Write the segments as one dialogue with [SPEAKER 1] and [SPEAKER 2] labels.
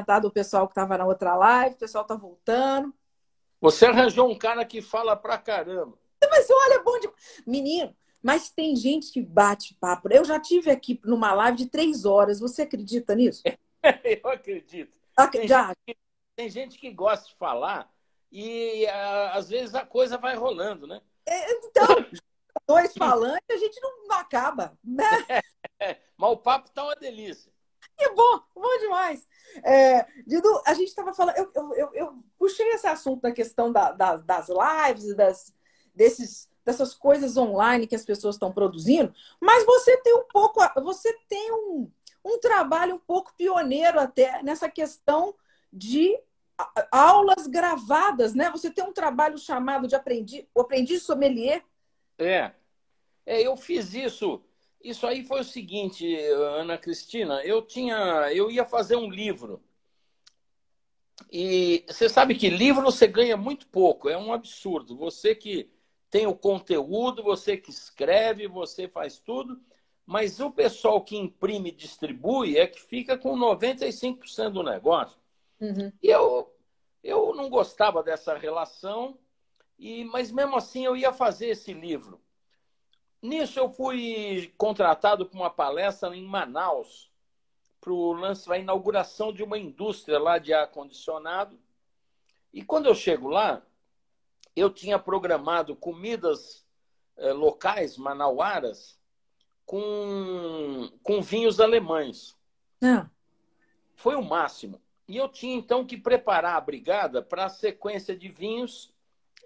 [SPEAKER 1] cumprimentado o pessoal que estava na outra live, o pessoal está voltando.
[SPEAKER 2] Você arranjou um cara que fala pra caramba.
[SPEAKER 1] Mas olha, é bom de. Menino, mas tem gente que bate papo. Eu já tive aqui numa live de três horas. Você acredita nisso?
[SPEAKER 2] Eu acredito. Tem
[SPEAKER 1] já.
[SPEAKER 2] gente, que, tem gente que gosta de falar e uh, às vezes a coisa vai rolando, né?
[SPEAKER 1] É, então, dois falando a gente não, não acaba, né?
[SPEAKER 2] É, mas o papo tá uma delícia.
[SPEAKER 1] Que bom, bom demais. É, a gente estava falando, eu, eu, eu, puxei esse assunto da questão da, da, das lives, das, desses, dessas coisas online que as pessoas estão produzindo, mas você tem um pouco, você tem um, um trabalho um pouco pioneiro até nessa questão de aulas gravadas, né? Você tem um trabalho chamado de aprendiz, o aprendiz sommelier.
[SPEAKER 2] É. é, eu fiz isso. Isso aí foi o seguinte, Ana Cristina, eu tinha, eu ia fazer um livro. E você sabe que livro você ganha muito pouco, é um absurdo. Você que tem o conteúdo, você que escreve, você faz tudo, mas o pessoal que imprime e distribui é que fica com 95% do negócio. Uhum. E eu, eu não gostava dessa relação, e mas mesmo assim eu ia fazer esse livro. Nisso eu fui contratado para uma palestra em Manaus, para o lance, a inauguração de uma indústria lá de ar-condicionado. E quando eu chego lá, eu tinha programado comidas eh, locais, manauaras, com, com vinhos alemães.
[SPEAKER 1] Ah.
[SPEAKER 2] Foi o máximo. E eu tinha então que preparar a brigada para a sequência de vinhos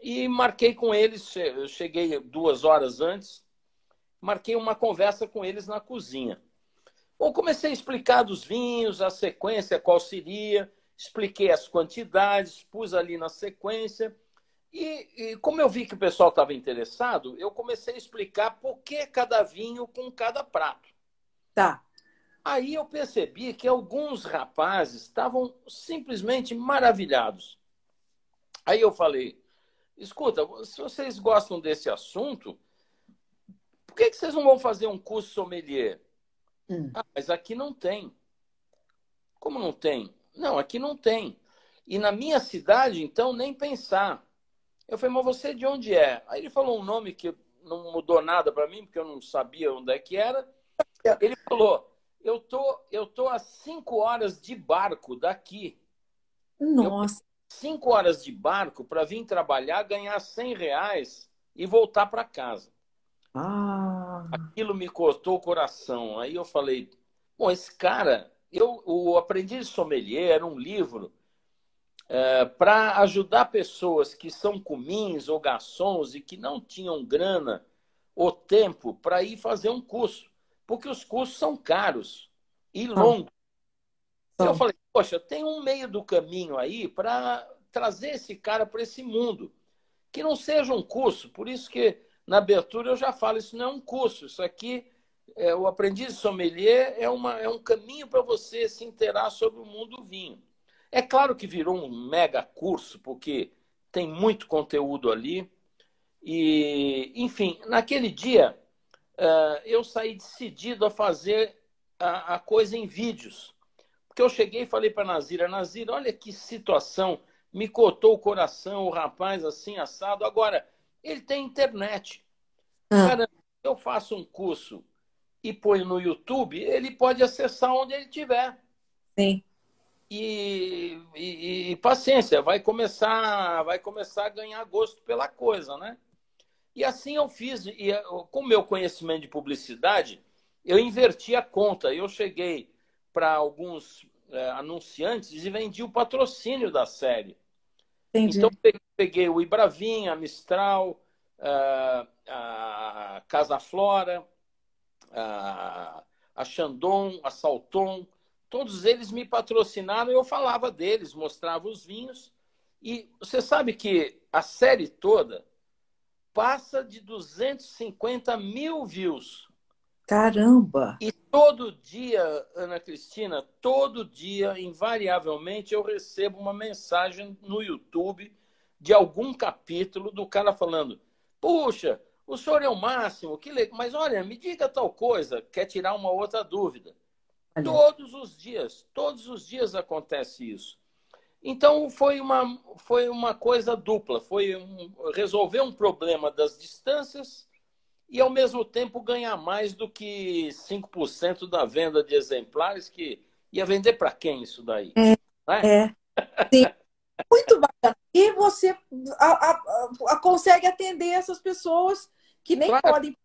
[SPEAKER 2] e marquei com eles. Cheguei duas horas antes, marquei uma conversa com eles na cozinha. Bom, comecei a explicar dos vinhos, a sequência, qual seria, expliquei as quantidades, pus ali na sequência. E, e, como eu vi que o pessoal estava interessado, eu comecei a explicar por que cada vinho com cada prato.
[SPEAKER 1] Tá.
[SPEAKER 2] Aí eu percebi que alguns rapazes estavam simplesmente maravilhados. Aí eu falei: escuta, se vocês gostam desse assunto, por que, que vocês não vão fazer um curso sommelier? Hum. Ah, mas aqui não tem. Como não tem? Não, aqui não tem. E na minha cidade, então, nem pensar. Eu falei, mas você de onde é? Aí ele falou um nome que não mudou nada para mim, porque eu não sabia onde é que era. Ele falou, eu tô, eu tô a cinco horas de barco daqui.
[SPEAKER 1] Nossa. Eu,
[SPEAKER 2] cinco horas de barco para vir trabalhar, ganhar cem reais e voltar para casa.
[SPEAKER 1] Ah.
[SPEAKER 2] Aquilo me cortou o coração. Aí eu falei, bom, esse cara, eu, o Aprendiz Sommelier era um livro é, para ajudar pessoas que são cumins ou garçons e que não tinham grana ou tempo para ir fazer um curso, porque os cursos são caros e longos. Ah. Eu falei, poxa, tem um meio do caminho aí para trazer esse cara para esse mundo, que não seja um curso. Por isso que na abertura eu já falo, isso não é um curso, isso aqui é, o aprendiz sommelier é, uma, é um caminho para você se inteirar sobre o mundo do vinho. É claro que virou um mega curso, porque tem muito conteúdo ali. E, enfim, naquele dia uh, eu saí decidido a fazer a, a, coisa em vídeos. Porque eu cheguei e falei para Nazira, Nazira, olha que situação, me cortou o coração, o rapaz assim, assado. Agora, ele tem internet. Ah. Cara, eu faço um curso e ponho no YouTube, ele pode acessar onde ele estiver.
[SPEAKER 1] Sim
[SPEAKER 2] e, e, e, paciência, vai começar, vai começar a ganhar gosto pela coisa, né? E assim eu fiz, e com o meu conhecimento de publicidade, eu inverti a conta. Eu cheguei para alguns é, anunciantes e vendi o patrocínio da série.
[SPEAKER 1] Entendi.
[SPEAKER 2] Então peguei o Ibravin, a Mistral, a, Casa Flora, a, a Chandon, a Salton, todos eles me patrocinaram e eu falava deles, mostrava os vinhos. E você sabe que a série toda passa de 250 mil views.
[SPEAKER 1] Caramba!
[SPEAKER 2] E todo dia, Ana Cristina, todo dia, invariavelmente, eu recebo uma mensagem no YouTube de algum capítulo do cara falando: Puxa, o senhor é o máximo, que legal, mas olha, me diga tal coisa, quer tirar uma outra dúvida. Todos os dias, todos os dias acontece isso. Então foi uma, foi uma coisa dupla, foi um, resolver um problema das distâncias e ao mesmo tempo ganhar mais do que 5% da venda de exemplares que ia vender para quem isso daí?
[SPEAKER 1] É, é? é. Sim. Muito bacana. E você a, a, a, consegue atender essas pessoas que nem claro. podem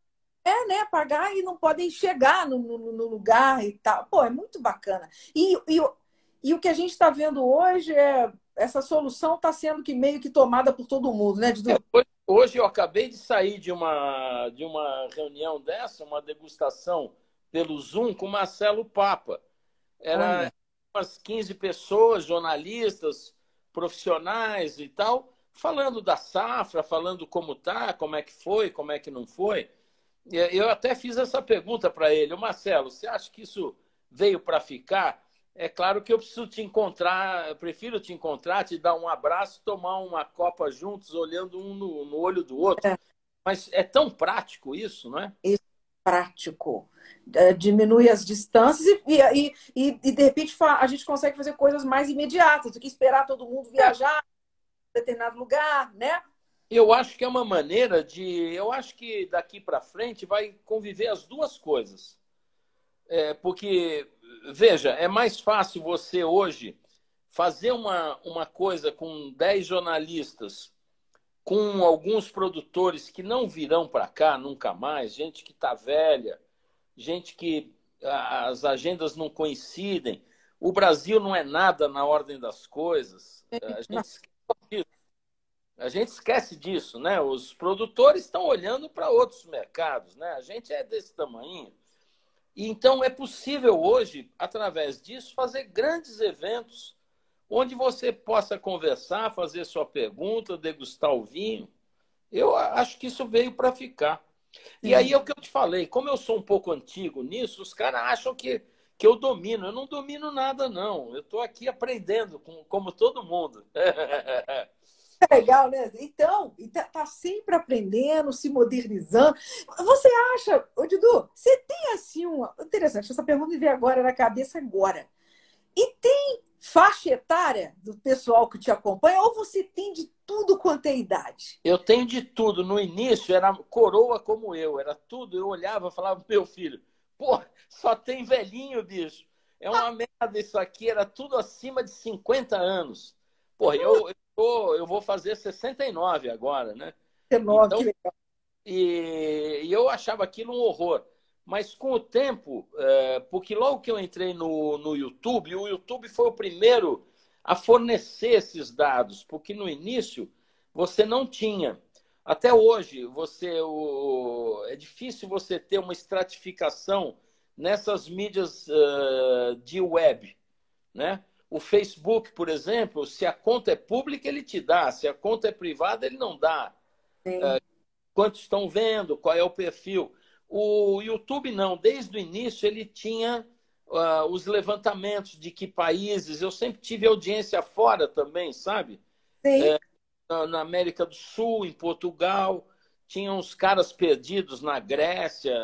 [SPEAKER 1] é, né, pagar e não podem chegar no, no, no, lugar e tal. Pô, é muito bacana. E, e, e o que a gente está vendo hoje é essa solução está sendo que meio que tomada por todo mundo, né, Dudu?
[SPEAKER 2] É, hoje eu acabei de sair de uma, de uma reunião dessa, uma degustação pelo Zoom com Marcelo Papa. Era Olha. umas 15 pessoas, jornalistas, profissionais e tal, falando da safra, falando como tá, como é que foi, como é que não foi. Eu até fiz essa pergunta para ele, Marcelo, você acha que isso veio para ficar? É claro que eu preciso te encontrar, prefiro te encontrar, te dar um abraço, tomar uma copa juntos, olhando um no, no olho do outro. É. Mas é tão prático isso, não é?
[SPEAKER 1] Isso prático. É, diminui as distâncias e, e, e, e, de repente a gente consegue fazer coisas mais imediatas do que esperar todo mundo viajar em determinado lugar, né?
[SPEAKER 2] Eu acho que é uma maneira de. Eu acho que daqui para frente vai conviver as duas coisas. É, porque, veja, é mais fácil você hoje fazer uma, uma coisa com 10 jornalistas, com alguns produtores que não virão para cá nunca mais, gente que está velha, gente que as agendas não coincidem. O Brasil não é nada na ordem das coisas. A gente esquece disso. A gente esquece disso, né? Os produtores estão olhando para outros mercados, né? A gente é desse tamanho. Então é possível hoje, através disso, fazer grandes eventos onde você possa conversar, fazer sua pergunta, degustar o vinho. Eu acho que isso veio para ficar. E aí é o que eu te falei, como eu sou um pouco antigo nisso, os caras acham que, que eu domino. Eu não domino nada, não. Eu estou aqui aprendendo, como, como todo mundo.
[SPEAKER 1] Legal, né? Então, tá, tá, sempre aprendendo, se modernizando. Você acha, ô Dudu, você tem assim uma. Interessante, essa pergunta me veio agora na cabeça agora. E tem faixa etária do pessoal que te acompanha, ou você tem de tudo quanto é idade?
[SPEAKER 2] Eu tenho de tudo. No início era coroa como eu, era tudo. Eu olhava e falava, meu filho, pô, só tem velhinho, bicho. É uma merda isso aqui, era tudo acima de 50 anos. Pô, eu, tô, eu vou fazer 69 agora, né?
[SPEAKER 1] 69, então, que legal.
[SPEAKER 2] E, e, eu achava aquilo um horror. Mas com o tempo, é, porque logo que eu entrei no, no YouTube, o YouTube foi o primeiro a fornecer esses dados, porque no início você não tinha. Até hoje, você o, é difícil você ter uma estratificação nessas mídias uh, de web, né? O Facebook, por exemplo, se a conta é pública, ele te dá. Se a conta é privada, ele não dá. É, quantos estão vendo? Qual é o perfil? O YouTube não. Desde o início, ele tinha uh, os levantamentos de que países. Eu sempre tive audiência fora também, sabe?
[SPEAKER 1] Sim. É,
[SPEAKER 2] na América do Sul, em Portugal. Tinha uns caras perdidos na Grécia,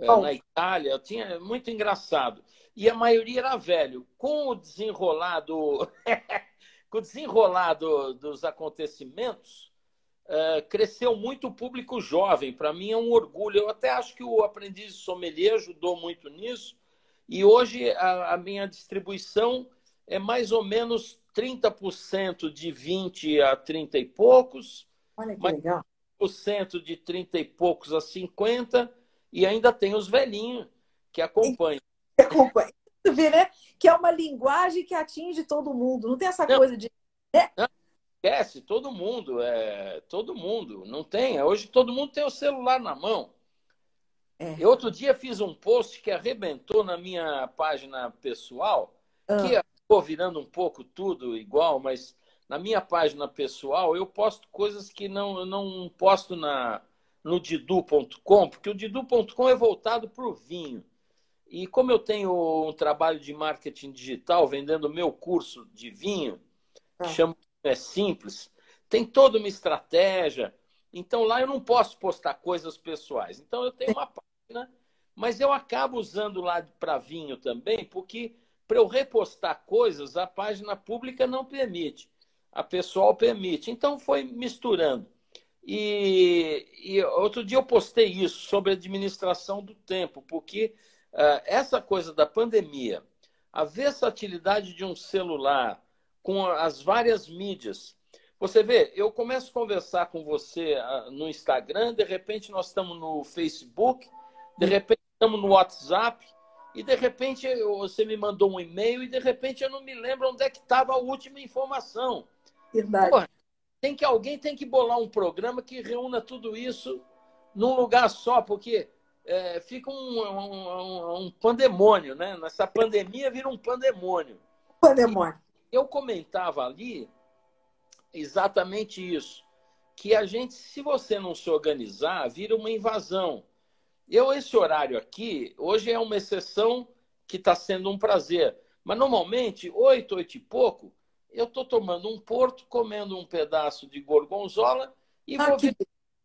[SPEAKER 2] é, na Itália. Tinha muito engraçado e a maioria era velho. Com o desenrolar, do... Com o desenrolar do, dos acontecimentos, uh, cresceu muito o público jovem. Para mim é um orgulho. Eu até acho que o aprendiz de sommelier ajudou muito nisso. E hoje a, a minha distribuição é mais ou menos 30% de 20 a 30 e poucos.
[SPEAKER 1] Olha que legal.
[SPEAKER 2] cento de 30 e poucos a 50 e ainda tem os velhinhos que acompanham
[SPEAKER 1] acompanha. Tu vê, né? Que é uma linguagem que atinge todo mundo. Não tem essa não, coisa de. Né?
[SPEAKER 2] Não, esquece, todo mundo. É, todo mundo. Não tem. Hoje todo mundo tem o celular na mão. É. E outro dia fiz um post que arrebentou na minha página pessoal, ah. que acabou virando um pouco tudo igual, mas na minha página pessoal eu posto coisas que não, eu não posto na, no didu.com, porque o didu.com é voltado para o vinho. E como eu tenho um trabalho de marketing digital, vendendo meu curso de vinho, que ah. chama É Simples, tem toda uma estratégia. Então lá eu não posso postar coisas pessoais. Então eu tenho uma página Mas eu acabo usando lá para vinho também, porque para eu repostar coisas, a página pública não permite, a pessoal permite. Então foi misturando. E, e outro dia eu postei isso sobre administração do tempo, porque essa coisa da pandemia, a versatilidade de um celular com as várias mídias. Você vê, eu começo a conversar com você uh, no Instagram, de repente nós estamos no Facebook, de repente estamos no WhatsApp, e de repente você me mandou um e-mail e de repente eu não me lembro onde é que estava a última informação.
[SPEAKER 1] Verdade. Porra,
[SPEAKER 2] tem que alguém tem que bolar um programa que reúna tudo isso num lugar só, porque é, fica um, um, um, pandemônio, né? Nessa pandemia vira um pandemônio.
[SPEAKER 1] Pandemônio.
[SPEAKER 2] E eu comentava ali exatamente isso, que a gente, se você não se organizar, vira uma invasão. Eu, esse horário aqui, hoje é uma exceção que está sendo um prazer. Mas normalmente, oito, oito e pouco, eu estou tomando um porto, comendo um pedaço de gorgonzola e ah, vou ver,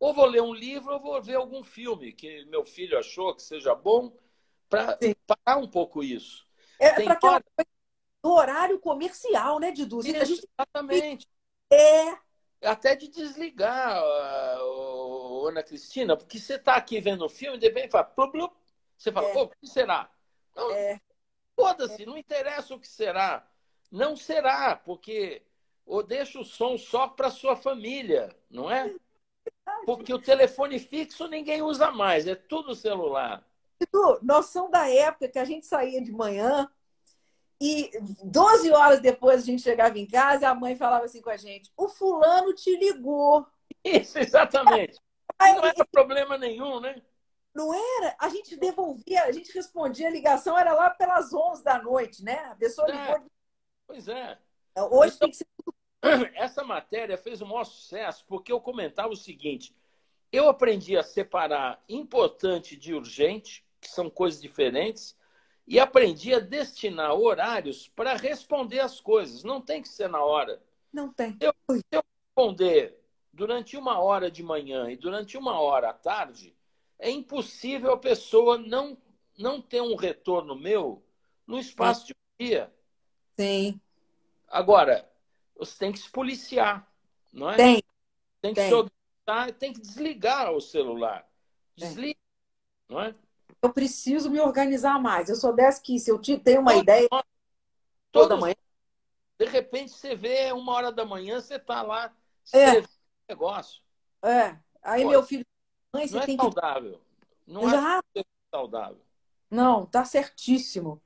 [SPEAKER 2] ou vou ler um livro ou vou ver algum filme que meu filho achou que seja bom para parar um pouco isso.
[SPEAKER 1] É para aquela coisa do horário comercial, né, Didu?
[SPEAKER 2] Isso, gente... Exatamente.
[SPEAKER 1] É.
[SPEAKER 2] Até de desligar, uh, Ana Cristina, porque você está aqui vendo o filme, de repente fala, blub, blub, você fala, é. o que será? Não, é. Foda-se, é. não interessa o que será. Não será, porque ou deixa o som só para sua família, não é? Porque o telefone fixo ninguém usa mais, é tudo celular.
[SPEAKER 1] Tu, noção da época que a gente saía de manhã e 12 horas depois a gente chegava em casa e a mãe falava assim com a gente: o fulano te ligou.
[SPEAKER 2] Isso, exatamente. Aí, não era problema nenhum, né?
[SPEAKER 1] Não era? A gente devolvia, a gente respondia a ligação, era lá pelas 11 da noite, né? A pessoa é. ligou
[SPEAKER 2] Pois é.
[SPEAKER 1] é. Hoje então, tem que ser.
[SPEAKER 2] Essa matéria fez o maior sucesso porque eu comentava o seguinte: eu aprendi a separar importante de urgente, que são coisas diferentes, e aprendi a destinar horários para responder as coisas. Não tem que ser na hora.
[SPEAKER 1] Não tem.
[SPEAKER 2] Se eu, se eu responder durante uma hora de manhã e durante uma hora à tarde, é impossível a pessoa não, não ter um retorno meu no espaço de um dia.
[SPEAKER 1] Sim.
[SPEAKER 2] Agora, você tem que se policiar, não é?
[SPEAKER 1] Tem.
[SPEAKER 2] Tem que tem. se organizar, tem que desligar o celular. Desliga, tem. não é?
[SPEAKER 1] Eu preciso me organizar mais. Eu sou dessa que, se eu tenho uma ideia.
[SPEAKER 2] Toda todos, manhã. De repente você vê uma hora da manhã, você está lá é. negócio.
[SPEAKER 1] É. Aí meu filho.
[SPEAKER 2] Mãe, você não é tem é saudável. Que... Não Já... é saudável.
[SPEAKER 1] Não, tá certíssimo.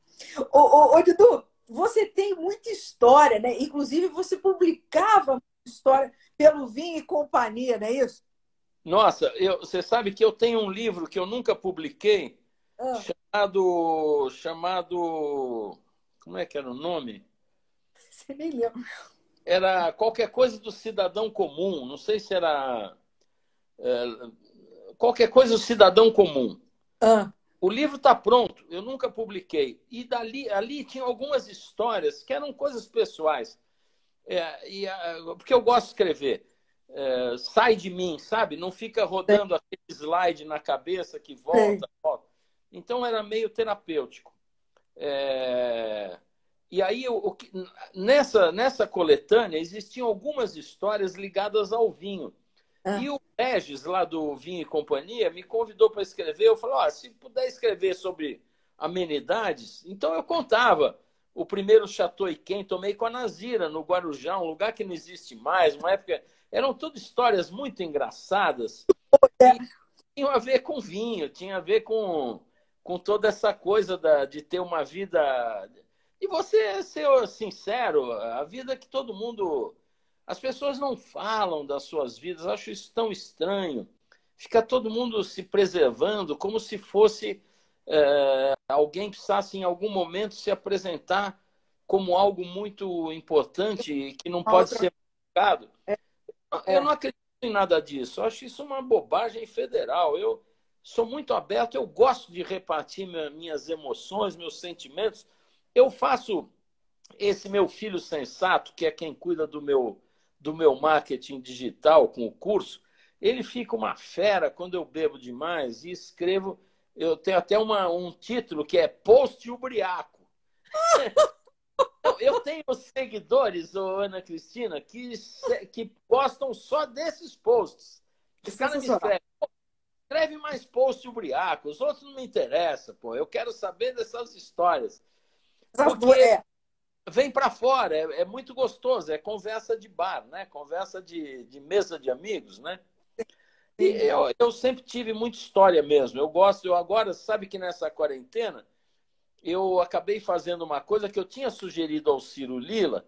[SPEAKER 1] Ô, ô, ô Dudu, você tem muita história, né? Inclusive, você publicava história pelo Vinho e Companhia, não é isso?
[SPEAKER 2] Nossa, eu, você sabe que eu tenho um livro que eu nunca publiquei, ah. chamado. chamado. Como é que era o nome?
[SPEAKER 1] Você nem lembra.
[SPEAKER 2] Era qualquer coisa do cidadão comum, não sei se era. É, qualquer coisa do cidadão comum.
[SPEAKER 1] Ah.
[SPEAKER 2] O livro está pronto, eu nunca publiquei. E dali, ali tinha algumas histórias que eram coisas pessoais. É, e, porque eu gosto de escrever. É, sai de mim, sabe? Não fica rodando aquele slide na cabeça que volta, volta. Então era meio terapêutico. É... E aí, o, nessa, nessa coletânea, existiam algumas histórias ligadas ao vinho. Ah. E o Regis, lá do Vinho e Companhia, me convidou para escrever. Eu falei: oh, se puder escrever sobre amenidades, então eu contava. O primeiro Chateau Iquem tomei com a Nazira, no Guarujá, um lugar que não existe mais, uma época. Eram tudo histórias muito engraçadas. E tinham a ver com vinho, tinha a ver com, com toda essa coisa da, de ter uma vida. E você ser sincero, a vida que todo mundo as pessoas não falam das suas vidas, acho isso tão estranho. Fica todo mundo se preservando como se fosse é, alguém precisasse em algum momento se apresentar como algo muito importante e que não pode ser publicado. É. Eu não acredito em nada disso. Eu acho isso uma bobagem federal. Eu sou muito aberto, eu gosto de repartir minhas emoções, meus sentimentos. Eu faço esse meu filho sensato, que é quem cuida do meu do meu marketing digital com o curso, ele fica uma fera quando eu bebo demais e escrevo. Eu tenho até uma, um título que é Post Ubriaco. eu tenho seguidores, ô, Ana Cristina, que, que postam só desses posts. Os caras me escrevem, escreve mais post Ubriaco, os outros não me interessam, pô. Eu quero saber dessas histórias. Porque é. vem para fora, é, é, muito gostoso, é conversa de bar, né? Conversa de, de mesa de amigos, né? E eu, eu sempre tive muita história mesmo. Eu gosto, eu agora, sabe que nessa quarentena, eu acabei fazendo uma coisa que eu tinha sugerido ao Ciro Lila,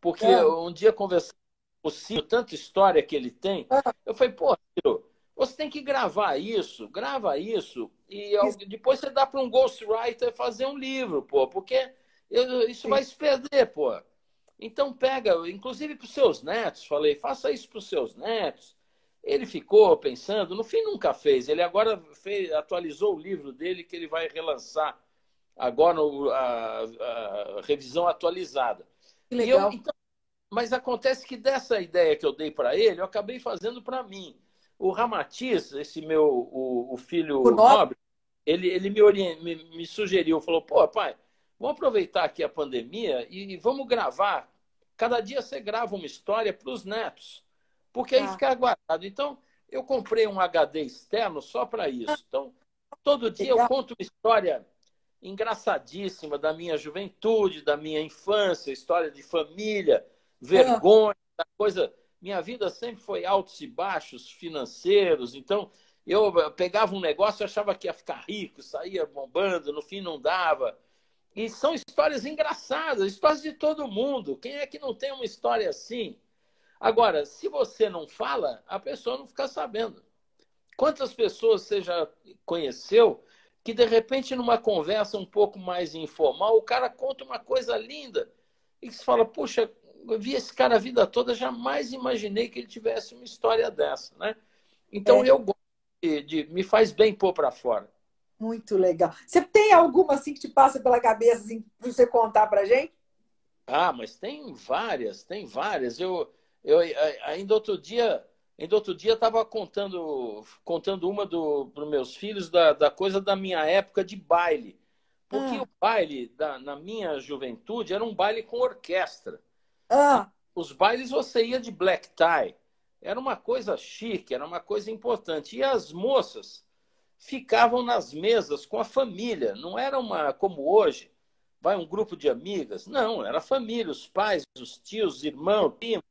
[SPEAKER 2] porque é. um dia conversando com o Ciro, tanta história que ele tem, é. eu falei, pô, Ciro, você tem que gravar isso, grava isso, e depois você dá para um ghostwriter fazer um livro, pô, porque isso Sim. vai se perder, pô. Então pega, inclusive para os seus netos, falei, faça isso para os seus netos. Ele ficou pensando, no fim nunca fez. Ele agora fez, atualizou o livro dele que ele vai relançar agora a, a revisão atualizada.
[SPEAKER 1] Que legal.
[SPEAKER 2] Eu, então, mas acontece que dessa ideia que eu dei para ele, eu acabei fazendo para mim. O Ramatiz, esse meu o, o filho o nobre, ele, ele me, orient, me, me sugeriu, falou, pô, pai, vamos aproveitar aqui a pandemia e, e vamos gravar. Cada dia você grava uma história para os netos, porque aí ah. fica guardado. Então, eu comprei um HD externo só para isso. Então, todo dia eu conto uma história engraçadíssima da minha juventude, da minha infância, história de família, vergonha, da coisa. Minha vida sempre foi altos e baixos financeiros, então eu pegava um negócio, achava que ia ficar rico, saía bombando, no fim não dava. E são histórias engraçadas, histórias de todo mundo. Quem é que não tem uma história assim? Agora, se você não fala, a pessoa não fica sabendo. Quantas pessoas você já conheceu que de repente numa conversa um pouco mais informal, o cara conta uma coisa linda e você fala, puxa, eu vi esse cara a vida toda, jamais imaginei que ele tivesse uma história dessa, né? Então é. eu gosto de, de, me faz bem pôr para fora.
[SPEAKER 1] Muito legal. Você tem alguma assim que te passa pela cabeça assim, para você contar para gente?
[SPEAKER 2] Ah, mas tem várias, tem várias. Eu, eu ainda outro dia Ainda outro dia estava contando, contando uma do, para os meus filhos da, da coisa da minha época de baile. Porque ah. o baile, da, na minha juventude, era um baile com orquestra.
[SPEAKER 1] Ah.
[SPEAKER 2] Os bailes você ia de black tie. Era uma coisa chique, era uma coisa importante. E as moças ficavam nas mesas com a família. Não era uma como hoje, vai um grupo de amigas. Não, era a família, os pais, os tios, os irmãos, primos.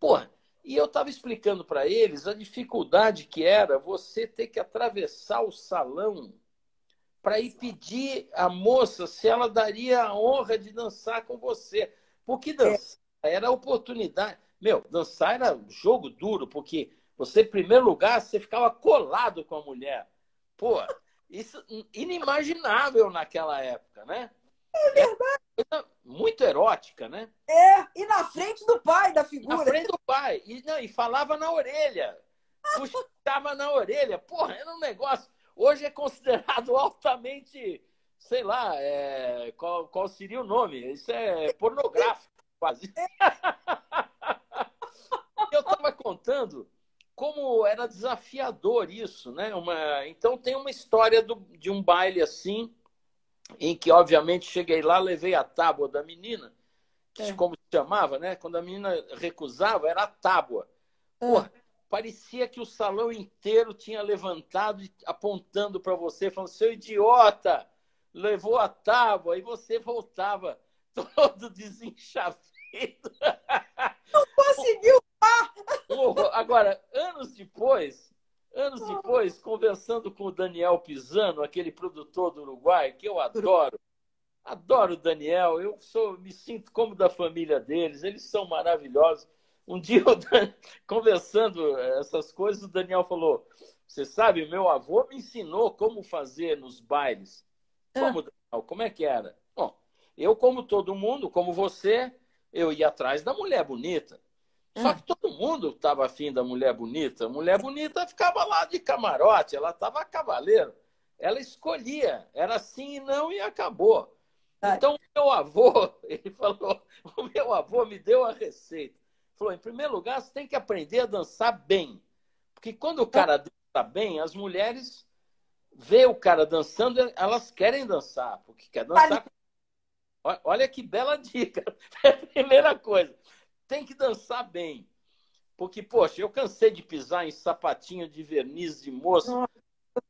[SPEAKER 2] Porra, e eu estava explicando para eles a dificuldade que era você ter que atravessar o salão para ir pedir à moça se ela daria a honra de dançar com você. Porque dançar era oportunidade. Meu, dançar era jogo duro, porque você, em primeiro lugar, você ficava colado com a mulher. Pô, isso inimaginável naquela época, né?
[SPEAKER 1] É verdade.
[SPEAKER 2] É muito erótica, né?
[SPEAKER 1] É, e na frente do pai da figura.
[SPEAKER 2] Na frente do pai. E, não, e falava na orelha. Puxava na orelha. Porra, era um negócio. Hoje é considerado altamente, sei lá, é, qual, qual seria o nome? Isso é pornográfico, quase. Eu estava contando como era desafiador isso, né? Uma... Então tem uma história do, de um baile assim em que, obviamente, cheguei lá, levei a tábua da menina, que, é. como se chamava, né? Quando a menina recusava, era a tábua. É. Porra, parecia que o salão inteiro tinha levantado apontando para você, falando: seu idiota, levou a tábua, e você voltava todo desenchavido.
[SPEAKER 1] Não conseguiu!
[SPEAKER 2] Agora, anos depois, Anos depois, conversando com o Daniel Pisano, aquele produtor do Uruguai, que eu adoro. Adoro o Daniel, eu sou, me sinto como da família deles, eles são maravilhosos. Um dia, conversando essas coisas, o Daniel falou: Você sabe, meu avô me ensinou como fazer nos bailes. Ah. Como, Daniel? Como é que era? Bom, eu, como todo mundo, como você, eu ia atrás da mulher bonita. Só que todo mundo estava afim da mulher bonita. A mulher bonita ficava lá de camarote, ela estava cavaleiro. Ela escolhia, era sim e não e acabou. Então, o meu avô, ele falou, o meu avô me deu a receita. Falou, em primeiro lugar, você tem que aprender a dançar bem. Porque quando o cara dança bem, as mulheres vê o cara dançando, elas querem dançar, porque quer dançar. Olha que bela dica. É a primeira coisa. Tem que dançar bem. Porque, poxa, eu cansei de pisar em sapatinho de verniz de moça. Nossa,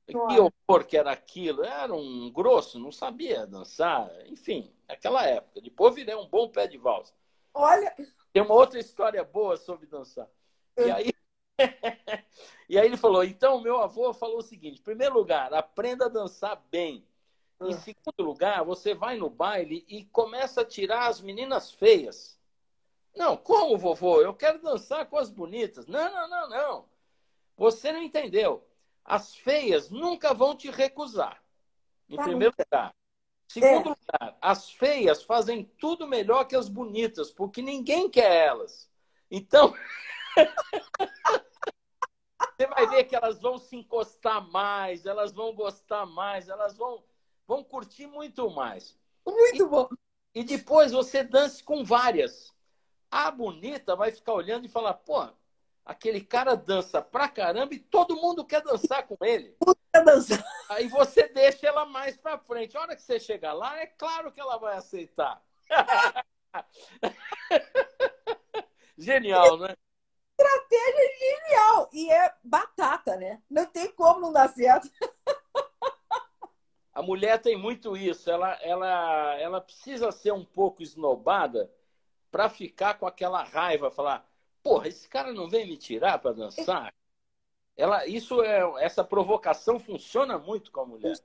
[SPEAKER 2] que horror que era aquilo. Era um grosso, não sabia dançar. Enfim, naquela época. Depois virei um bom pé de valsa.
[SPEAKER 1] Olha.
[SPEAKER 2] Tem uma outra história boa sobre dançar. E aí, e aí ele falou: então, meu avô falou o seguinte: em primeiro lugar, aprenda a dançar bem. Em ah. segundo lugar, você vai no baile e começa a tirar as meninas feias. Não, como, vovô? Eu quero dançar com as bonitas. Não, não, não, não. Você não entendeu. As feias nunca vão te recusar. Em tá primeiro lugar. Segundo é. lugar, as feias fazem tudo melhor que as bonitas, porque ninguém quer elas. Então, você vai ver que elas vão se encostar mais, elas vão gostar mais, elas vão, vão curtir muito mais.
[SPEAKER 1] Muito e, bom.
[SPEAKER 2] E depois você dance com várias. A bonita vai ficar olhando e falar, pô, aquele cara dança pra caramba e todo mundo quer dançar com ele. Quer dançar. Aí você deixa ela mais pra frente. A hora que você chegar lá, é claro que ela vai aceitar. Genial, né?
[SPEAKER 1] Estratégia genial. E é batata, né? Não tem como não dar certo.
[SPEAKER 2] A mulher tem muito isso. Ela, ela, ela precisa ser um pouco esnobada para ficar com aquela raiva, falar, porra, esse cara não vem me tirar para dançar? Ela, isso é, essa provocação funciona muito com a mulher.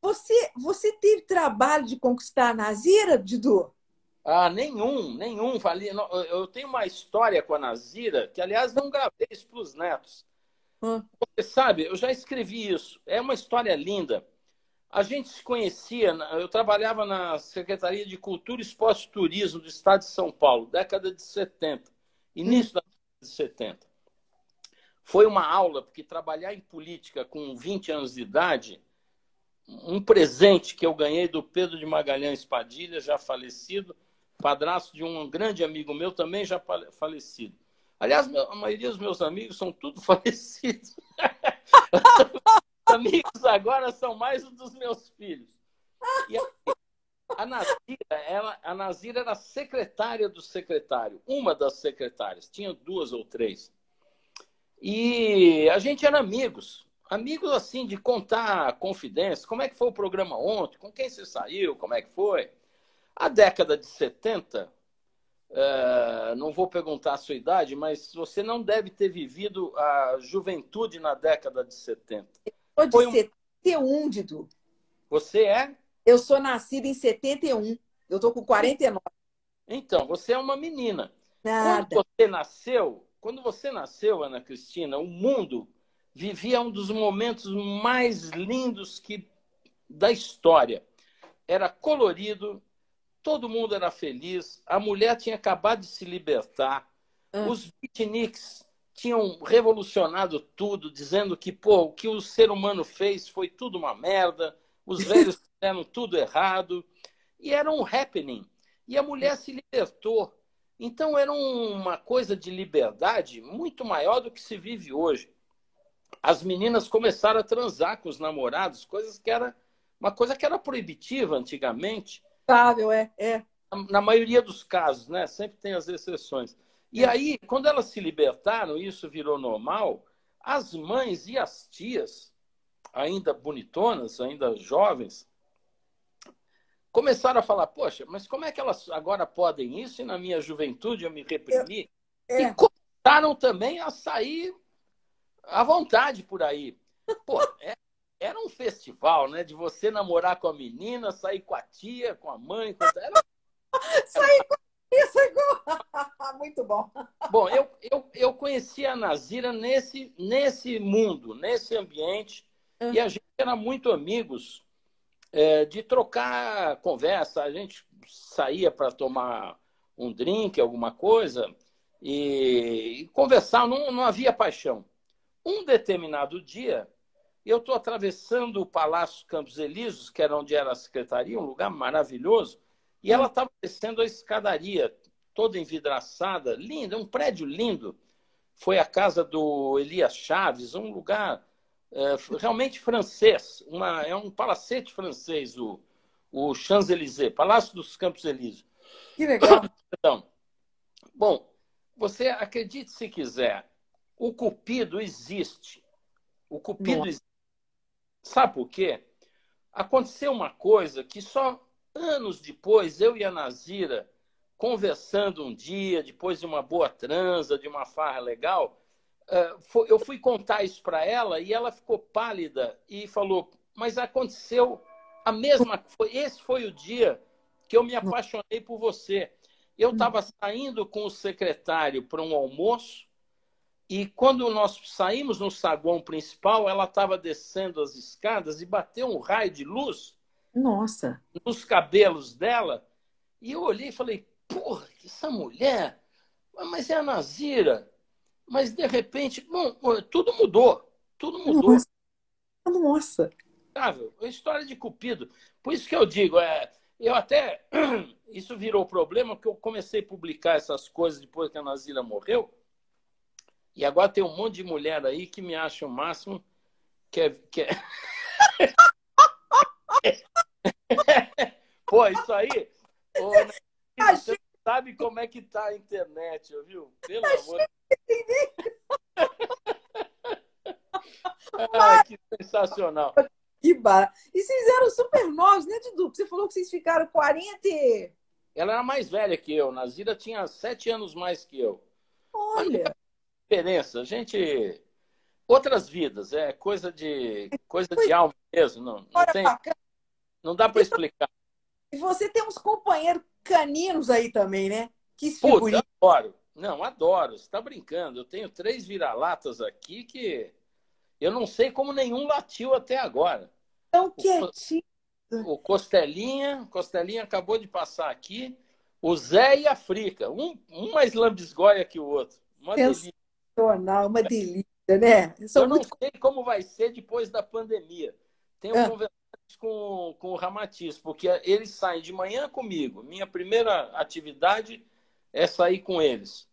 [SPEAKER 1] Você, você teve trabalho de conquistar a Nazira, Didu?
[SPEAKER 2] Ah, nenhum, nenhum. Eu tenho uma história com a Nazira, que aliás não gravei isso para os netos. Hum. Você sabe, eu já escrevi isso. É uma história linda. A gente se conhecia, eu trabalhava na Secretaria de Cultura, Esporte e Turismo do Estado de São Paulo, década de 70, início da década de 70. Foi uma aula, porque trabalhar em política com 20 anos de idade, um presente que eu ganhei do Pedro de Magalhães Padilha, já falecido, padrasto de um grande amigo meu, também já falecido. Aliás, a maioria dos meus amigos são tudo falecidos. amigos agora são mais os dos meus filhos. E a, Nazira, ela, a Nazira era secretária do secretário, uma das secretárias, tinha duas ou três. E a gente era amigos, amigos assim de contar confidências, como é que foi o programa ontem, com quem você saiu, como é que foi. A década de 70, é, não vou perguntar a sua idade, mas você não deve ter vivido a juventude na década de 70.
[SPEAKER 1] Sou de um... 71, Didu.
[SPEAKER 2] Você é?
[SPEAKER 1] Eu sou nascida em 71. Eu tô com 49.
[SPEAKER 2] Então, você é uma menina.
[SPEAKER 1] Nada.
[SPEAKER 2] Quando você nasceu, quando você nasceu, Ana Cristina, o mundo vivia um dos momentos mais lindos que da história. Era colorido, todo mundo era feliz, a mulher tinha acabado de se libertar, ah. os beatniks tinham revolucionado tudo, dizendo que pô, o que o ser humano fez foi tudo uma merda, os velhos fizeram tudo errado, e era um happening. E a mulher se libertou. Então era uma coisa de liberdade muito maior do que se vive hoje. As meninas começaram a transar com os namorados, coisas que era uma coisa que era proibitiva antigamente.
[SPEAKER 1] Sábio, é, é.
[SPEAKER 2] Na maioria dos casos, né? Sempre tem as exceções. E aí, quando elas se libertaram, isso virou normal, as mães e as tias, ainda bonitonas, ainda jovens, começaram a falar: Poxa, mas como é que elas agora podem isso? E na minha juventude eu me reprimi. É. E começaram também a sair à vontade por aí. Pô, é, era um festival, né? De você namorar com a menina, sair com a tia, com a mãe. Com... Era...
[SPEAKER 1] sair com isso é muito bom.
[SPEAKER 2] Bom, eu, eu, eu conheci a Nazira nesse, nesse mundo, nesse ambiente, uhum. e a gente era muito amigos é, de trocar conversa. A gente saía para tomar um drink, alguma coisa, e, e conversar, não, não havia paixão. Um determinado dia, eu estou atravessando o Palácio Campos Elíseos, que era onde era a secretaria, um lugar maravilhoso, e ela estava descendo a escadaria, toda envidraçada, linda, um prédio lindo. Foi a casa do Elias Chaves, um lugar é, realmente francês, uma, é um palacete francês, o, o Champs-Élysées, Palácio dos Campos Elíseos.
[SPEAKER 1] Que legal.
[SPEAKER 2] Então, bom, você acredite se quiser, o cupido existe. O cupido Nossa. existe. Sabe por quê? Aconteceu uma coisa que só anos depois, eu e a Nazira, conversando um dia, depois de uma boa transa, de uma farra legal, eh, eu fui contar isso para ela e ela ficou pálida e falou: Mas aconteceu a mesma coisa. Esse foi o dia que eu me apaixonei por você. Eu estava saindo com o secretário para um almoço e quando nós saímos no saguão principal, ela estava descendo as escadas e bateu um raio de luz.
[SPEAKER 1] Nossa!
[SPEAKER 2] Nos cabelos dela. E eu olhei e falei: porra, essa mulher, mas é a Nazira. Mas de repente, bom, tudo mudou. Tudo mudou.
[SPEAKER 1] Nossa! Nossa.
[SPEAKER 2] A história de Cupido. Por isso que eu digo, é, eu até. Isso virou problema, porque eu comecei a publicar essas coisas depois que a Nazira morreu. E agora tem um monte de mulher aí que me acha o máximo. Que é, que é... Pô, isso aí. Ô, você sabe como é que tá a internet, viu? Pelo amor de Deus. ah, que sensacional.
[SPEAKER 1] Que bar... E vocês eram super novos, né, Dudu? Você falou que vocês ficaram 40.
[SPEAKER 2] Ela era mais velha que eu. Nazira tinha sete anos mais que eu.
[SPEAKER 1] Olha
[SPEAKER 2] diferença. A gente. Outras vidas, é coisa de coisa de alma mesmo. Não, não, tem, não dá para explicar.
[SPEAKER 1] E você tem uns companheiros caninos aí também, né?
[SPEAKER 2] Que Puta, adoro. Não, adoro. Você está brincando. Eu tenho três vira-latas aqui que eu não sei como nenhum latiu até agora.
[SPEAKER 1] Tão quietinho.
[SPEAKER 2] O Costelinha, Costelinha acabou de passar aqui. O Zé e a Frica. Um, um mais lambisgoia que o outro. Uma delícia
[SPEAKER 1] uma delícia, né?
[SPEAKER 2] Eu, Eu não sei como vai ser depois da pandemia. Tenho ah. conversado com, com o Ramatiz, porque eles saem de manhã comigo. Minha primeira atividade é sair com eles.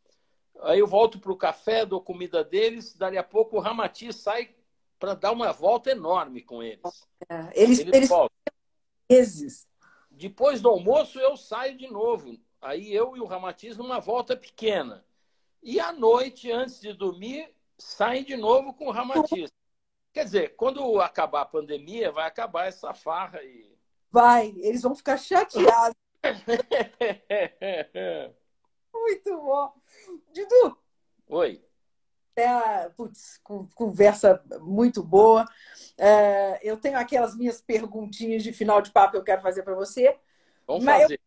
[SPEAKER 2] Aí eu volto para o café, dou comida deles, dali a pouco o Ramatiz sai para dar uma volta enorme com eles.
[SPEAKER 1] É, eles, eles, eles voltam. Vezes.
[SPEAKER 2] Depois do almoço eu saio de novo. Aí eu e o Ramatiz numa volta pequena. E à noite, antes de dormir, saem de novo com o ramatismo. Quer dizer, quando acabar a pandemia, vai acabar essa farra e.
[SPEAKER 1] Vai, eles vão ficar chateados. Muito bom. Dudu.
[SPEAKER 2] Oi.
[SPEAKER 1] É, putz, conversa muito boa. É, eu tenho aquelas minhas perguntinhas de final de papo que eu quero fazer para você.
[SPEAKER 2] Vamos fazer. Eu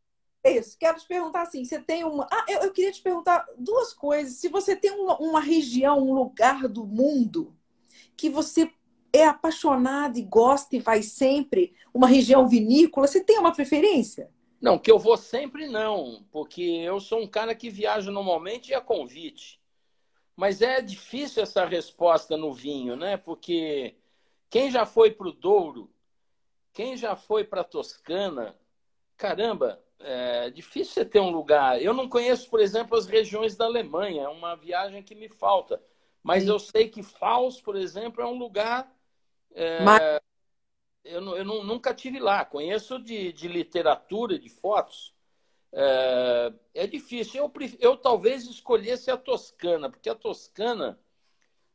[SPEAKER 1] é isso. Quero te perguntar assim: você tem uma. Ah, eu, eu queria te perguntar duas coisas. Se você tem uma, uma região, um lugar do mundo que você é apaixonado e gosta e vai sempre, uma região vinícola, você tem uma preferência?
[SPEAKER 2] Não, que eu vou sempre não, porque eu sou um cara que viaja normalmente e a convite. Mas é difícil essa resposta no vinho, né? Porque quem já foi para o Douro, quem já foi para a Toscana, caramba, é difícil você ter um lugar. Eu não conheço, por exemplo, as regiões da Alemanha, é uma viagem que me falta. Mas Sim. eu sei que Faust, por exemplo, é um lugar. É, Mas... Eu, eu, nunca tive lá. Conheço de, de literatura, de fotos. É, é difícil. Eu, eu talvez escolhesse a Toscana, porque a Toscana,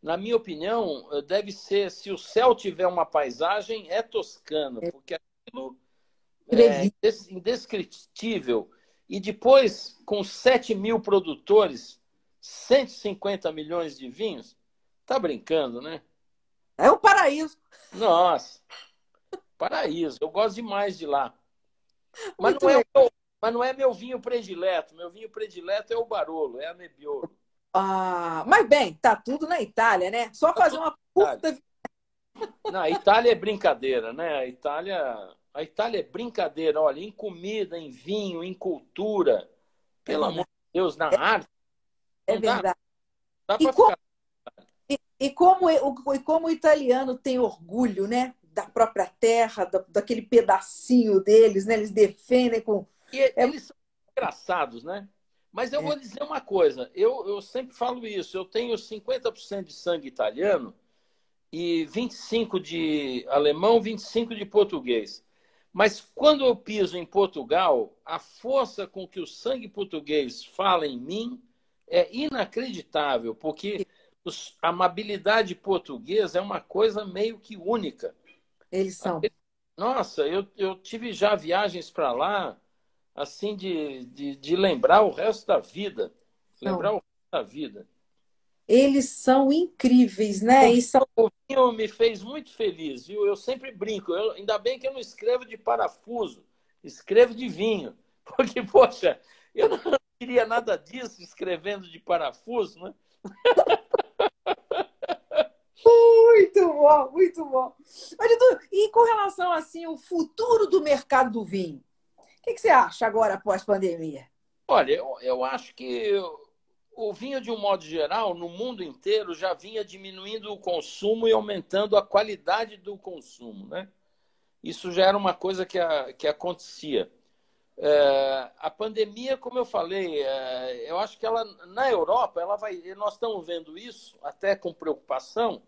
[SPEAKER 2] na minha opinião, deve ser, se o céu tiver uma paisagem, é Toscana, é. porque aquilo é, indescritível. E depois, com 7 mil produtores, 150 milhões de vinhos, tá brincando, né?
[SPEAKER 1] É um paraíso.
[SPEAKER 2] Nossa, paraíso. Eu gosto demais de lá. Mas não, é meu, mas não é meu vinho predileto. Meu vinho predileto é o Barolo, é a Nebbiolo.
[SPEAKER 1] Ah, mas bem, tá tudo na Itália, né? Só tá fazer uma puta.
[SPEAKER 2] Não, a Itália é brincadeira, né? A Itália a Itália é brincadeira, olha, em comida, em vinho, em cultura. Pelo é amor de Deus, na
[SPEAKER 1] é,
[SPEAKER 2] arte.
[SPEAKER 1] É verdade. Dá, dá e, como, e, e, como, e como o italiano tem orgulho, né? Da própria terra, da, daquele pedacinho deles, né? Eles defendem com.
[SPEAKER 2] E é... eles são engraçados, né? Mas eu é. vou dizer uma coisa, eu, eu sempre falo isso, eu tenho 50% de sangue italiano e 25 de alemão, 25 de português. Mas quando eu piso em Portugal, a força com que o sangue português fala em mim é inacreditável, porque a amabilidade portuguesa é uma coisa meio que única.
[SPEAKER 1] Eles são.
[SPEAKER 2] Nossa, eu, eu tive já viagens para lá, assim, de, de, de, lembrar o resto da vida. Lembrar Não. o resto da vida.
[SPEAKER 1] Eles são incríveis, né?
[SPEAKER 2] O, são... vinho me fez muito feliz, viu? Eu sempre brinco. Eu, ainda bem que eu não escrevo de parafuso, escrevo de vinho. Porque, poxa, eu não queria nada disso escrevendo de parafuso, né?
[SPEAKER 1] Muito bom, muito bom. Mas, e com relação assim o futuro do mercado do vinho, o que, que você acha agora após pandemia?
[SPEAKER 2] Olha, eu, eu acho que o vinho, de um modo geral, no mundo inteiro, já vinha diminuindo o consumo e aumentando a qualidade do consumo. Né? Isso já era uma coisa que, a, que acontecia. É, a pandemia, como eu falei, é, eu acho que ela na Europa, ela vai, nós estamos vendo isso até com preocupação,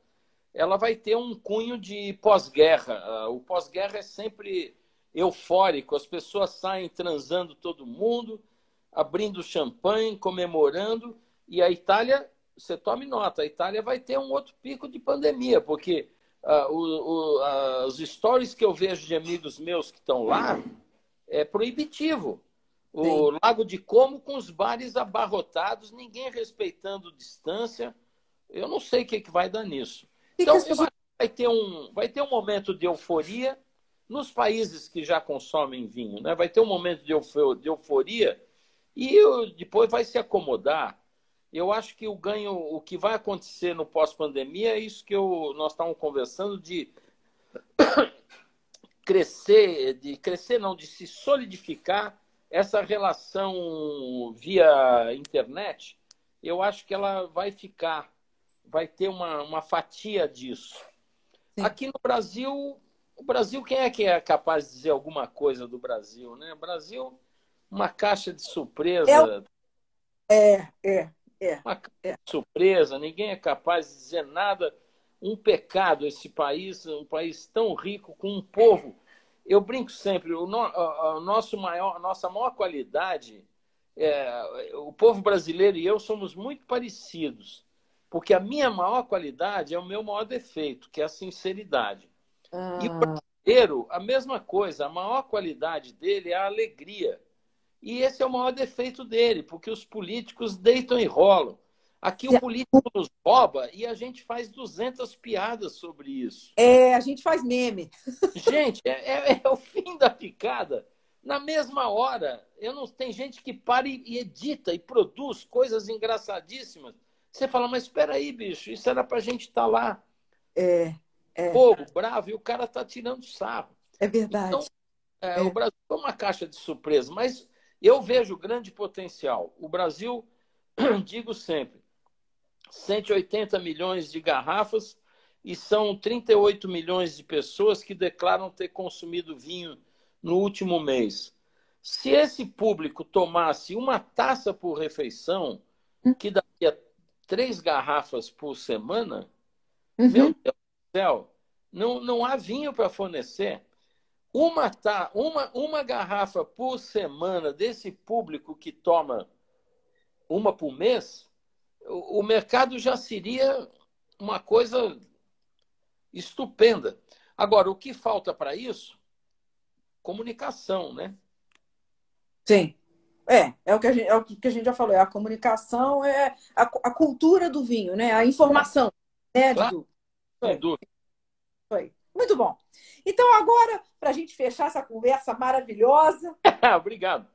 [SPEAKER 2] ela vai ter um cunho de pós-guerra. O pós-guerra é sempre eufórico, as pessoas saem transando todo mundo, abrindo champanhe, comemorando, e a Itália, você tome nota, a Itália vai ter um outro pico de pandemia, porque uh, o, o, uh, os stories que eu vejo de amigos meus que estão lá é proibitivo. O Sim. Lago de Como com os bares abarrotados, ninguém respeitando distância. Eu não sei o que, que vai dar nisso. Então, vai ter, um, vai ter um momento de euforia nos países que já consomem vinho. Né? Vai ter um momento de euforia e depois vai se acomodar. Eu acho que o ganho, o que vai acontecer no pós-pandemia é isso que eu, nós estávamos conversando de crescer, de crescer não, de se solidificar essa relação via internet. Eu acho que ela vai ficar, vai ter uma, uma fatia disso. Sim. Aqui no Brasil, o Brasil, quem é que é capaz de dizer alguma coisa do Brasil, né? O Brasil uma caixa de surpresa.
[SPEAKER 1] É, é, é.
[SPEAKER 2] Uma caixa é. de surpresa, ninguém é capaz de dizer nada. Um pecado esse país, um país tão rico, com um povo. Eu brinco sempre, o, no, a, a nosso maior, a nossa maior qualidade, é, o povo brasileiro e eu somos muito parecidos, porque a minha maior qualidade é o meu maior defeito, que é a sinceridade. Ah. E o brasileiro, a mesma coisa, a maior qualidade dele é a alegria. E esse é o maior defeito dele, porque os políticos deitam e rolam. Aqui o político nos rouba e a gente faz 200 piadas sobre isso.
[SPEAKER 1] É, a gente faz meme.
[SPEAKER 2] Gente, é, é, é o fim da picada. Na mesma hora, eu não tem gente que para e, e edita e produz coisas engraçadíssimas. Você fala, mas espera aí, bicho, isso era para a gente estar tá lá.
[SPEAKER 1] É, é.
[SPEAKER 2] Povo, bravo, e o cara está tirando sarro.
[SPEAKER 1] É verdade. Então,
[SPEAKER 2] é, é. O Brasil é uma caixa de surpresa, mas eu vejo grande potencial. O Brasil, digo sempre, 180 milhões de garrafas e são 38 milhões de pessoas que declaram ter consumido vinho no último mês. Se esse público tomasse uma taça por refeição, hum. que daria três garrafas por semana, uhum. meu Deus do céu, não, não há vinho para fornecer. Uma, tá, uma, uma garrafa por semana desse público que toma uma por mês, o, o mercado já seria uma coisa estupenda. Agora, o que falta para isso? Comunicação, né?
[SPEAKER 1] Sim. É, é o, que a gente, é o que a gente já falou, é a comunicação, é a, a cultura do vinho, né? A informação, né,
[SPEAKER 2] claro. Sem dúvida.
[SPEAKER 1] Foi. Muito bom. Então, agora, para a gente fechar essa conversa maravilhosa.
[SPEAKER 2] Obrigado.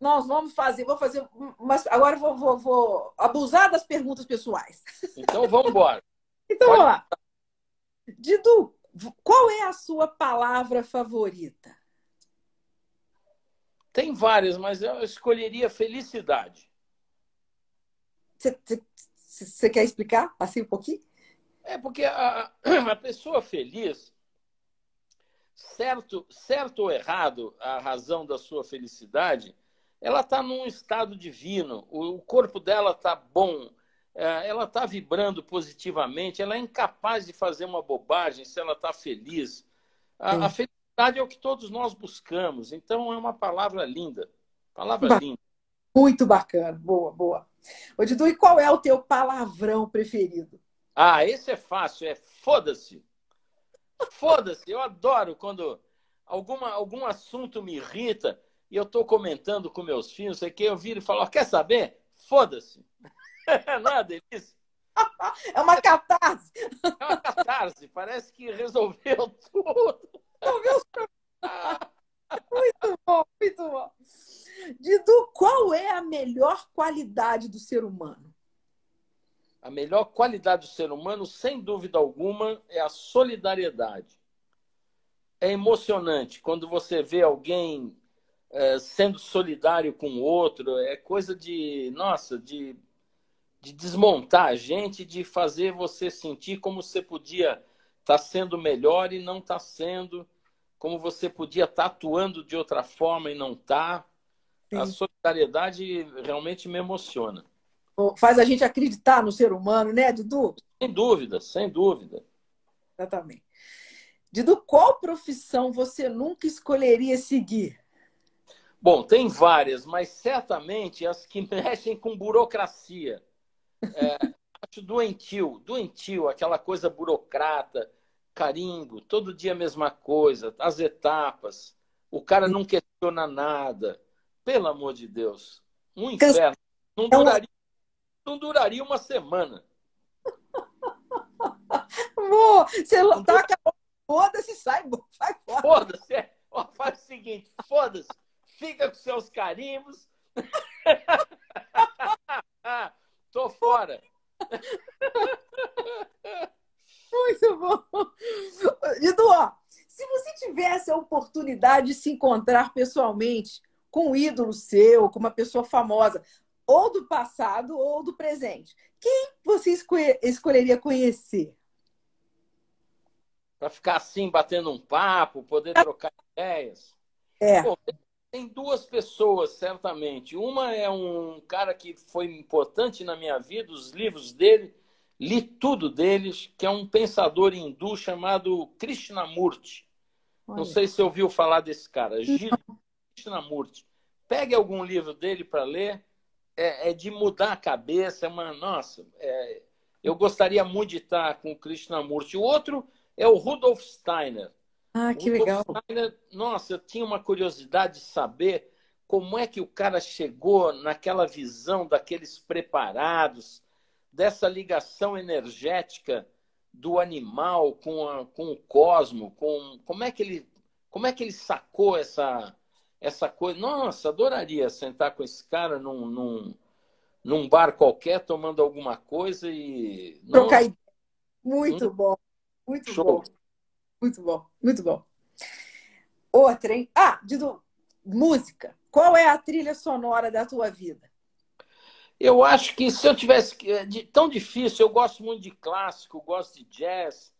[SPEAKER 1] Nós vamos fazer, vou fazer, mas agora vou, vou, vou, abusar das perguntas pessoais.
[SPEAKER 2] Então vamos embora.
[SPEAKER 1] então Pode... vamos lá. Didu, qual é a sua palavra favorita?
[SPEAKER 2] Tem várias, mas eu escolheria felicidade.
[SPEAKER 1] Você quer explicar assim um pouquinho?
[SPEAKER 2] É porque a, a pessoa feliz, certo, certo ou errado, a razão da sua felicidade, ela está num estado divino. O corpo dela está bom, é, ela está vibrando positivamente, ela é incapaz de fazer uma bobagem se ela está feliz. A, a, felicidade é o que todos nós buscamos, então é uma palavra linda. Palavra ba linda.
[SPEAKER 1] Muito bacana, boa, boa. Ô, Didu, e qual é o teu palavrão preferido?
[SPEAKER 2] Ah, esse é fácil, é foda-se. Foda-se, eu adoro quando alguma, algum assunto me irrita e eu estou comentando com meus filhos, sei que eu viro e falo, quer saber? Foda-se. Não é delícia?
[SPEAKER 1] É uma catarse.
[SPEAKER 2] É uma catarse. Parece que resolveu tudo. Resolveu os
[SPEAKER 1] Muito bom, muito bom. Didu, qual é a melhor qualidade do ser humano?
[SPEAKER 2] A melhor qualidade do ser humano, sem dúvida alguma, é a solidariedade. É emocionante quando você vê alguém é, sendo solidário com o outro. É coisa de, nossa, de de desmontar a gente, de fazer você sentir como você podia estar tá sendo melhor e não estar tá sendo, como você podia estar tá atuando de outra forma e não está. A solidariedade realmente me emociona.
[SPEAKER 1] Faz a gente acreditar no ser humano, né, Dudu?
[SPEAKER 2] Sem dúvida, sem dúvida.
[SPEAKER 1] Exatamente. Dudu, qual profissão você nunca escolheria seguir?
[SPEAKER 2] Bom, tem várias, mas certamente as que mexem com burocracia. É, acho doentio, doentio, aquela coisa burocrata, carimbo, todo dia a mesma coisa, as etapas, o cara não questiona nada. Pelo amor de Deus, um inferno. Não duraria, não duraria uma semana.
[SPEAKER 1] Amor, você não tá foda-se, sai, sai
[SPEAKER 2] fora. Foda-se, é. faz o seguinte, foda-se, fica com seus carimbos. Tô fora.
[SPEAKER 1] Muito bom. Edu, ó, se você tivesse a oportunidade de se encontrar pessoalmente com um ídolo seu, com uma pessoa famosa, ou do passado ou do presente, quem você escolheria conhecer?
[SPEAKER 2] Para ficar assim, batendo um papo, poder trocar ideias.
[SPEAKER 1] É. Bom,
[SPEAKER 2] tem duas pessoas, certamente. Uma é um cara que foi importante na minha vida, os livros dele, li tudo deles, que é um pensador hindu chamado Krishnamurti. Olha. Não sei se ouviu falar desse cara, Krishnamurti. Pegue algum livro dele para ler, é, é, de mudar a cabeça, é uma. Nossa, é, eu gostaria muito de estar com o Krishnamurti. O outro é o Rudolf Steiner.
[SPEAKER 1] Ah, que legal.
[SPEAKER 2] Steiner, nossa, eu tinha uma curiosidade de saber como é que o cara chegou naquela visão daqueles preparados, dessa ligação energética do animal com, a, com o cosmo, com como é que ele como é que ele sacou essa essa coisa? Nossa, adoraria sentar com esse cara num, num, num bar qualquer tomando alguma coisa e
[SPEAKER 1] trocar ideia. Muito hum? bom, muito Show. bom. Muito bom, muito bom. Outra, hein? Ah, Dido, música. Qual é a trilha sonora da tua vida?
[SPEAKER 2] Eu acho que se eu tivesse. É, tão difícil, eu gosto muito de clássico, gosto de jazz,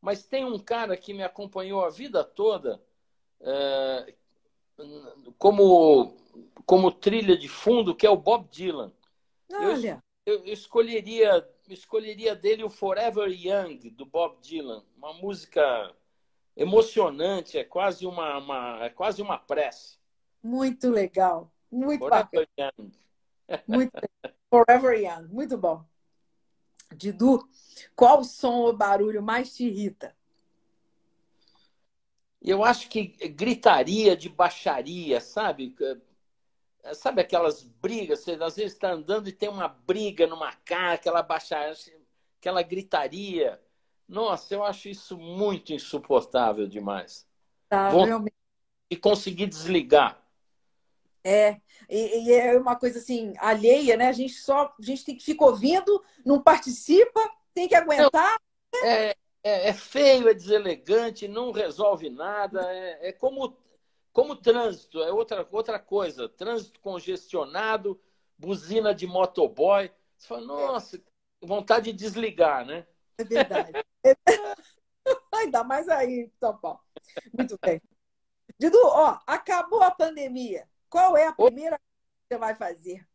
[SPEAKER 2] mas tem um cara que me acompanhou a vida toda é, como, como trilha de fundo, que é o Bob Dylan.
[SPEAKER 1] Olha.
[SPEAKER 2] Eu, eu escolheria, escolheria dele o Forever Young, do Bob Dylan. Uma música emocionante, é quase uma, uma, é quase uma prece.
[SPEAKER 1] Muito legal, muito Forever bacana. Young. Muito Forever Young, muito bom. Didu, qual som ou barulho mais te irrita?
[SPEAKER 2] Eu acho que gritaria de baixaria, sabe? Sabe aquelas brigas? Você às vezes está andando e tem uma briga numa cara, aquela baixaria, aquela gritaria. Nossa, eu acho isso muito insuportável demais.
[SPEAKER 1] Tá, realmente.
[SPEAKER 2] E conseguir desligar.
[SPEAKER 1] É, e, e, é uma coisa assim, alheia, né? A gente só, a gente tem que ficar ouvindo, não participa, tem que aguentar.
[SPEAKER 2] É, é, é feio, é deselegante, não resolve nada. É, é como, como trânsito, é outra, outra coisa. Trânsito congestionado, buzina de motoboy. Você fala, nossa, vontade de desligar, né?
[SPEAKER 1] É verdade. Ainda mais aí, São Paulo. Muito bem. Didu, ó, acabou a pandemia. Qual é a primeira coisa que você vai fazer?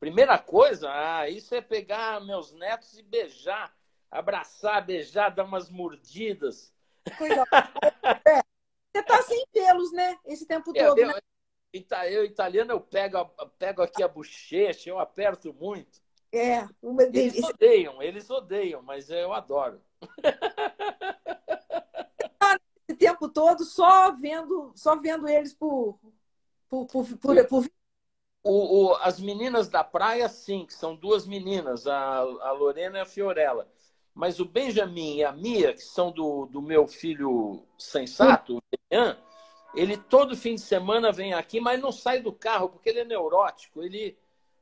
[SPEAKER 2] Primeira coisa, ah, isso é pegar meus netos e beijar, abraçar, beijar, dar umas mordidas.
[SPEAKER 1] Coisa é. Você tá sem pelos, né? Esse tempo
[SPEAKER 2] eu,
[SPEAKER 1] todo,
[SPEAKER 2] eu,
[SPEAKER 1] né?
[SPEAKER 2] Eu, italiano, eu pego, pego aqui a bochecha, eu aperto muito.
[SPEAKER 1] É, uma
[SPEAKER 2] Eles odeiam, eles odeiam, mas eu adoro.
[SPEAKER 1] Esse tempo todo só vendo, só vendo eles por, por, por, por, por...
[SPEAKER 2] O, o, as meninas da praia, sim, que são duas meninas, a, a Lorena e a Fiorella. Mas o Benjamin e a Mia, que são do, do meu filho sensato, o Ian, ele todo fim de semana vem aqui, mas não sai do carro, porque ele é neurótico. Ele,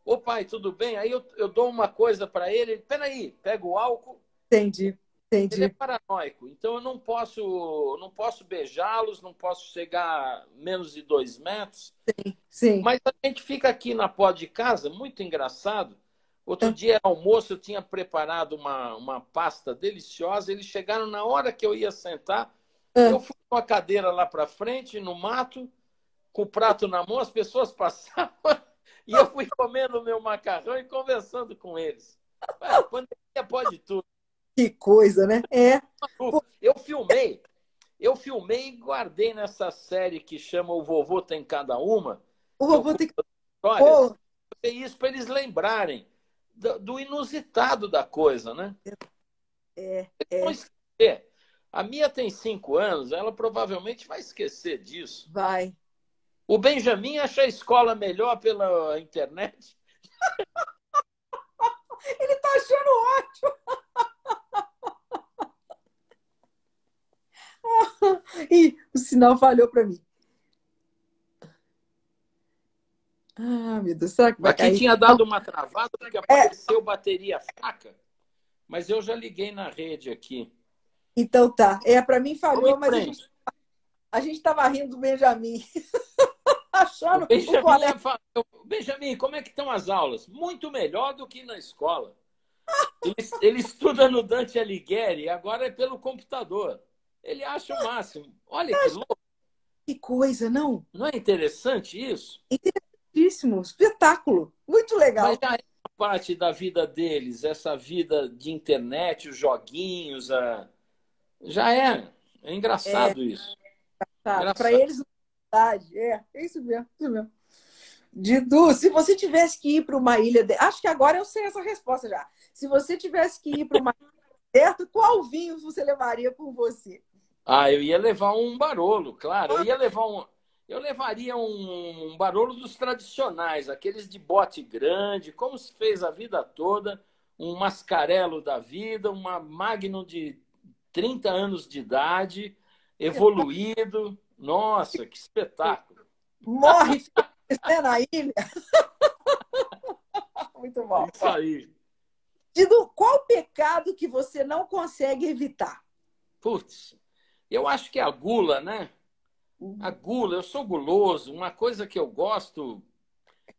[SPEAKER 2] ô pai, tudo bem? Aí eu, eu dou uma coisa para ele, ele, peraí, pega o álcool.
[SPEAKER 1] Entendi, entendi.
[SPEAKER 2] Ele é paranoico, então eu não posso, não posso beijá-los, não posso chegar a menos de dois metros.
[SPEAKER 1] Sim, sim.
[SPEAKER 2] Mas a gente fica aqui na porta de casa, muito engraçado. Outro dia, almoço, eu tinha preparado uma, uma pasta deliciosa. Eles chegaram na hora que eu ia sentar. É. Eu fui com a cadeira lá para frente, no mato, com o prato na mão, as pessoas passavam e eu fui comendo meu macarrão e conversando com eles. A pandemia pode tudo.
[SPEAKER 1] Que coisa, né? É.
[SPEAKER 2] Eu filmei, eu filmei e guardei nessa série que chama O Vovô Tem Cada Uma.
[SPEAKER 1] O Vovô Tem
[SPEAKER 2] Cada Uma. Isso para eles lembrarem do, do, inusitado da coisa, né?
[SPEAKER 1] É, é.
[SPEAKER 2] A Mia tem cinco anos, ela provavelmente vai esquecer disso.
[SPEAKER 1] Vai.
[SPEAKER 2] O Benjamin acha a escola melhor pela internet.
[SPEAKER 1] Ele está achando ótimo. e o sinal falhou para mim. Ah, meu Deus, será que vai
[SPEAKER 2] Aqui cair? tinha dado uma travada porque apareceu é. bateria fraca, mas eu já liguei na rede aqui.
[SPEAKER 1] Então tá. É, para mim falhou, mas a gente estava rindo do Benjamin. Achando o
[SPEAKER 2] Benjamin, o colega... Benjamin, como é que estão as aulas? Muito melhor do que na escola. Ele, ele estuda no Dante Alighieri, agora é pelo computador. Ele acha o máximo. Olha que louco.
[SPEAKER 1] Que coisa, não?
[SPEAKER 2] Não é interessante isso?
[SPEAKER 1] Interessantíssimo. Espetáculo. Muito legal.
[SPEAKER 2] Mas já é parte da vida deles, essa vida de internet, os joguinhos, a já é. É engraçado é, isso.
[SPEAKER 1] Para eles, verdade. É, é isso mesmo, isso mesmo. Didu, se você tivesse que ir para uma ilha. De... Acho que agora eu sei essa resposta já. Se você tivesse que ir para uma ilha deserta, qual vinho você levaria com você?
[SPEAKER 2] Ah, eu ia levar um barolo, claro. Eu ia levar um. Eu levaria um, um barolo dos tradicionais, aqueles de bote grande, como se fez a vida toda, um mascarelo da vida, uma Magnum de 30 anos de idade, evoluído. Nossa, que espetáculo!
[SPEAKER 1] Morre na ilha. Muito bom.
[SPEAKER 2] Isso aí.
[SPEAKER 1] Dido, qual pecado que você não consegue evitar?
[SPEAKER 2] Putz, eu acho que é a gula, né? A gula, eu sou guloso. Uma coisa que eu gosto,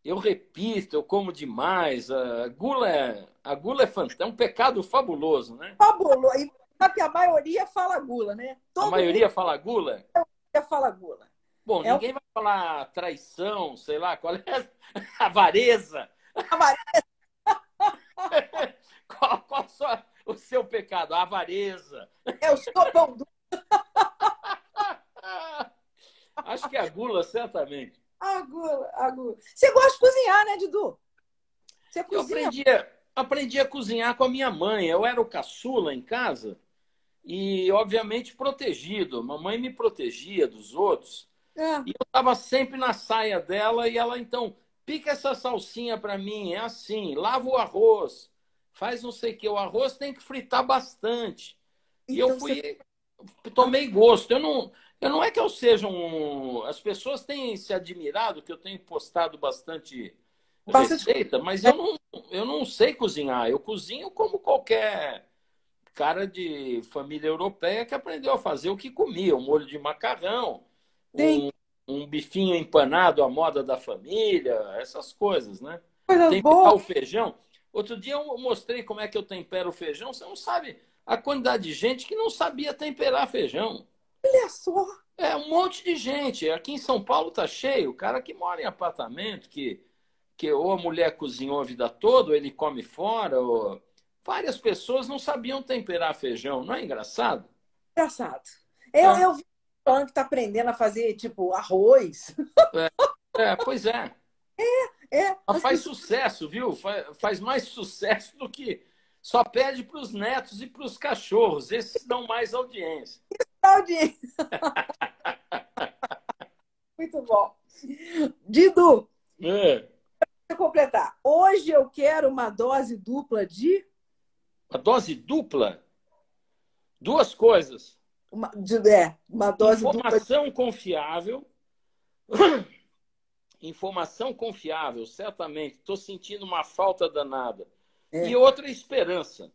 [SPEAKER 2] eu repito, eu como demais. A gula é, a gula é, é um pecado fabuloso, né?
[SPEAKER 1] Fabuloso sabe que a maioria fala gula, né?
[SPEAKER 2] Todo a maioria fala gula?
[SPEAKER 1] A maioria fala gula.
[SPEAKER 2] Bom, é ninguém o... vai falar traição, sei lá, qual é avareza.
[SPEAKER 1] Avareza.
[SPEAKER 2] qual, qual só o seu pecado? A avareza.
[SPEAKER 1] É o sopão do...
[SPEAKER 2] Acho que é a gula, certamente.
[SPEAKER 1] A gula, a gula. Você gosta de cozinhar, né, Didu?
[SPEAKER 2] Você cozinha? Eu aprendi, aprendi a cozinhar com a minha mãe. Eu era o caçula em casa e, obviamente, protegido. Mamãe me protegia dos outros. É. E eu estava sempre na saia dela e ela, então, pica essa salsinha para mim, é assim, lava o arroz, faz não sei o que. O arroz tem que fritar bastante. Então, e eu então fui, você... tomei gosto. Eu não, eu não é que eu seja um. As pessoas têm se admirado que eu tenho postado bastante, bastante... receita, mas eu não, eu não sei cozinhar. Eu cozinho como qualquer cara de família europeia que aprendeu a fazer o que comia, um molho de macarrão, um, um, bifinho empanado à moda da família, essas coisas, né?
[SPEAKER 1] Coisa Temperar
[SPEAKER 2] o feijão. Outro dia eu mostrei como é que eu tempero o feijão. Você não sabe a quantidade de gente que não sabia temperar feijão.
[SPEAKER 1] Olha só.
[SPEAKER 2] É um monte de gente. Aqui em São Paulo tá cheio. O cara que mora em apartamento, que que ou a mulher cozinhou a vida toda, ou ele come fora, ou... várias pessoas não sabiam temperar feijão, não é engraçado?
[SPEAKER 1] Engraçado. Eu, é. eu vi falando que está aprendendo a fazer, tipo, arroz.
[SPEAKER 2] É, é pois é.
[SPEAKER 1] É, é.
[SPEAKER 2] Mas faz sucesso, viu? Faz, faz mais sucesso do que só pede para os netos e para os cachorros. Esses dão mais audiência.
[SPEAKER 1] audiência. Muito bom. Didu, é. Para completar, hoje eu quero uma dose dupla de.
[SPEAKER 2] Uma dose dupla? Duas coisas.
[SPEAKER 1] Uma, de, é, uma dose
[SPEAKER 2] Informação
[SPEAKER 1] dupla.
[SPEAKER 2] confiável. Informação confiável, certamente. Estou sentindo uma falta danada. É. E outra esperança.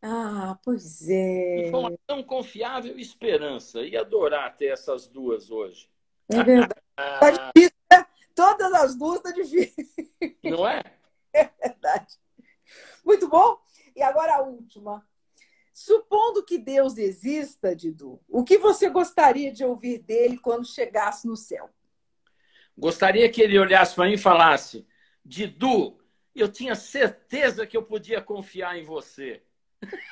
[SPEAKER 1] Ah, pois é.
[SPEAKER 2] Informação confiável e esperança. E adorar ter essas duas hoje.
[SPEAKER 1] É verdade. Tá difícil, né? Todas as duas tá difícil.
[SPEAKER 2] Não é?
[SPEAKER 1] É verdade. Muito bom. E agora a última. Supondo que Deus exista, Didu, o que você gostaria de ouvir dele quando chegasse no céu?
[SPEAKER 2] Gostaria que ele olhasse para mim e falasse: Didu, eu tinha certeza que eu podia confiar em você.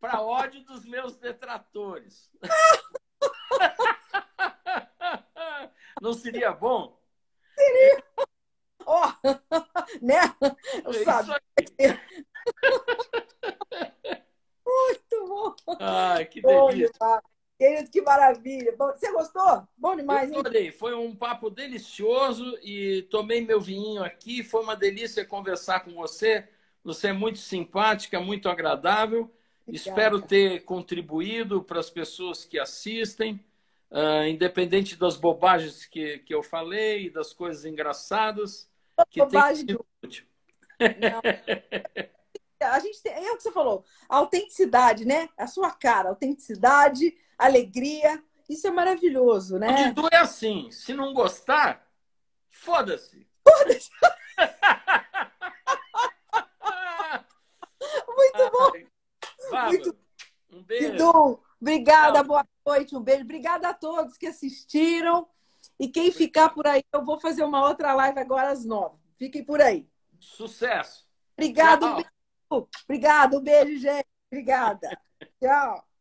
[SPEAKER 2] para ódio dos meus detratores. Não seria bom?
[SPEAKER 1] Seria. Ó, oh, né? É Sabe? Muito bom.
[SPEAKER 2] Ai, que delícia.
[SPEAKER 1] Querido, que maravilha. Você gostou? Bom demais,
[SPEAKER 2] Eu adorei. Foi um papo delicioso e tomei meu vinho aqui. Foi uma delícia conversar com você. Você é muito simpática, muito agradável. Obrigada. Espero ter contribuído para as pessoas que assistem. Uh, independente das bobagens que, que eu falei, das coisas engraçadas, que Bobagem tem útil.
[SPEAKER 1] A gente tem, é o que você falou, a autenticidade, né? A sua cara, autenticidade, alegria, isso é maravilhoso, né?
[SPEAKER 2] O Didu é assim, se não gostar, foda-se.
[SPEAKER 1] Foda-se. Muito bom.
[SPEAKER 2] Muito um beijo.
[SPEAKER 1] Didu, obrigada, boa noite, um beijo. Obrigada a todos que assistiram. E quem ficar por aí, eu vou fazer uma outra live agora às nove. Fiquem por aí.
[SPEAKER 2] Sucesso.
[SPEAKER 1] Obrigado. Obrigado, um beijo, gente. Obrigada. Tchau.